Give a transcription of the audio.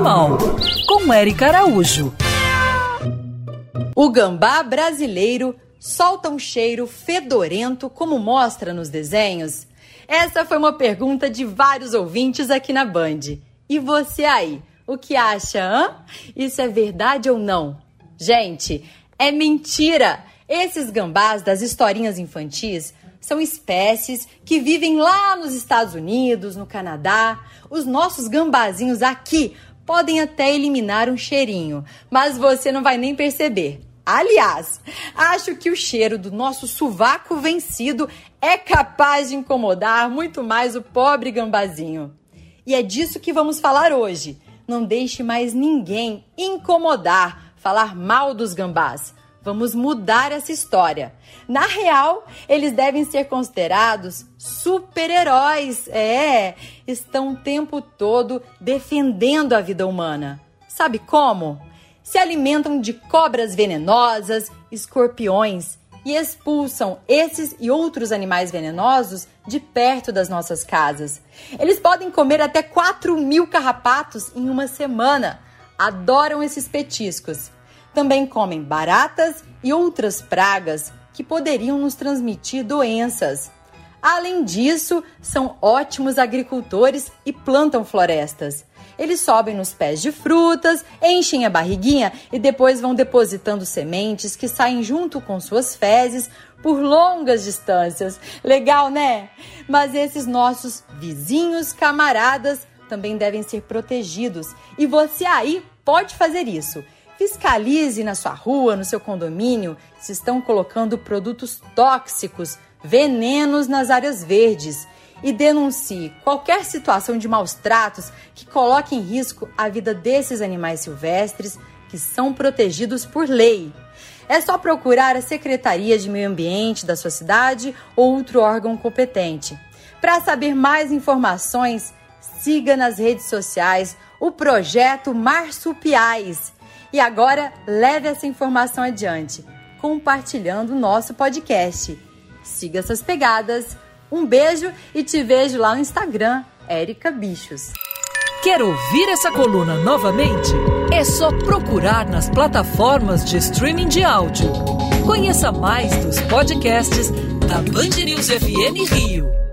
Animal, com Eric Araújo. O gambá brasileiro solta um cheiro fedorento como mostra nos desenhos? Essa foi uma pergunta de vários ouvintes aqui na Band. E você aí, o que acha, hã? Isso é verdade ou não? Gente, é mentira! Esses gambás das historinhas infantis são espécies que vivem lá nos Estados Unidos, no Canadá. Os nossos gambazinhos aqui podem até eliminar um cheirinho, mas você não vai nem perceber. Aliás, acho que o cheiro do nosso sovaco vencido é capaz de incomodar muito mais o pobre gambazinho. E é disso que vamos falar hoje. Não deixe mais ninguém incomodar, falar mal dos gambás. Vamos mudar essa história. Na real, eles devem ser considerados super-heróis. É, estão o tempo todo defendendo a vida humana. Sabe como? Se alimentam de cobras venenosas, escorpiões e expulsam esses e outros animais venenosos de perto das nossas casas. Eles podem comer até 4 mil carrapatos em uma semana. Adoram esses petiscos. Também comem baratas e outras pragas que poderiam nos transmitir doenças. Além disso, são ótimos agricultores e plantam florestas. Eles sobem nos pés de frutas, enchem a barriguinha e depois vão depositando sementes que saem junto com suas fezes por longas distâncias. Legal, né? Mas esses nossos vizinhos, camaradas, também devem ser protegidos e você aí pode fazer isso. Fiscalize na sua rua, no seu condomínio, se estão colocando produtos tóxicos, venenos nas áreas verdes e denuncie qualquer situação de maus tratos que coloque em risco a vida desses animais silvestres que são protegidos por lei. É só procurar a Secretaria de Meio Ambiente da sua cidade ou outro órgão competente. Para saber mais informações, siga nas redes sociais o projeto Marsupiais e agora leve essa informação adiante, compartilhando o nosso podcast. Siga essas pegadas. Um beijo e te vejo lá no Instagram, Érica Bichos. Quer ouvir essa coluna novamente? É só procurar nas plataformas de streaming de áudio. Conheça mais dos podcasts da Band News FM Rio.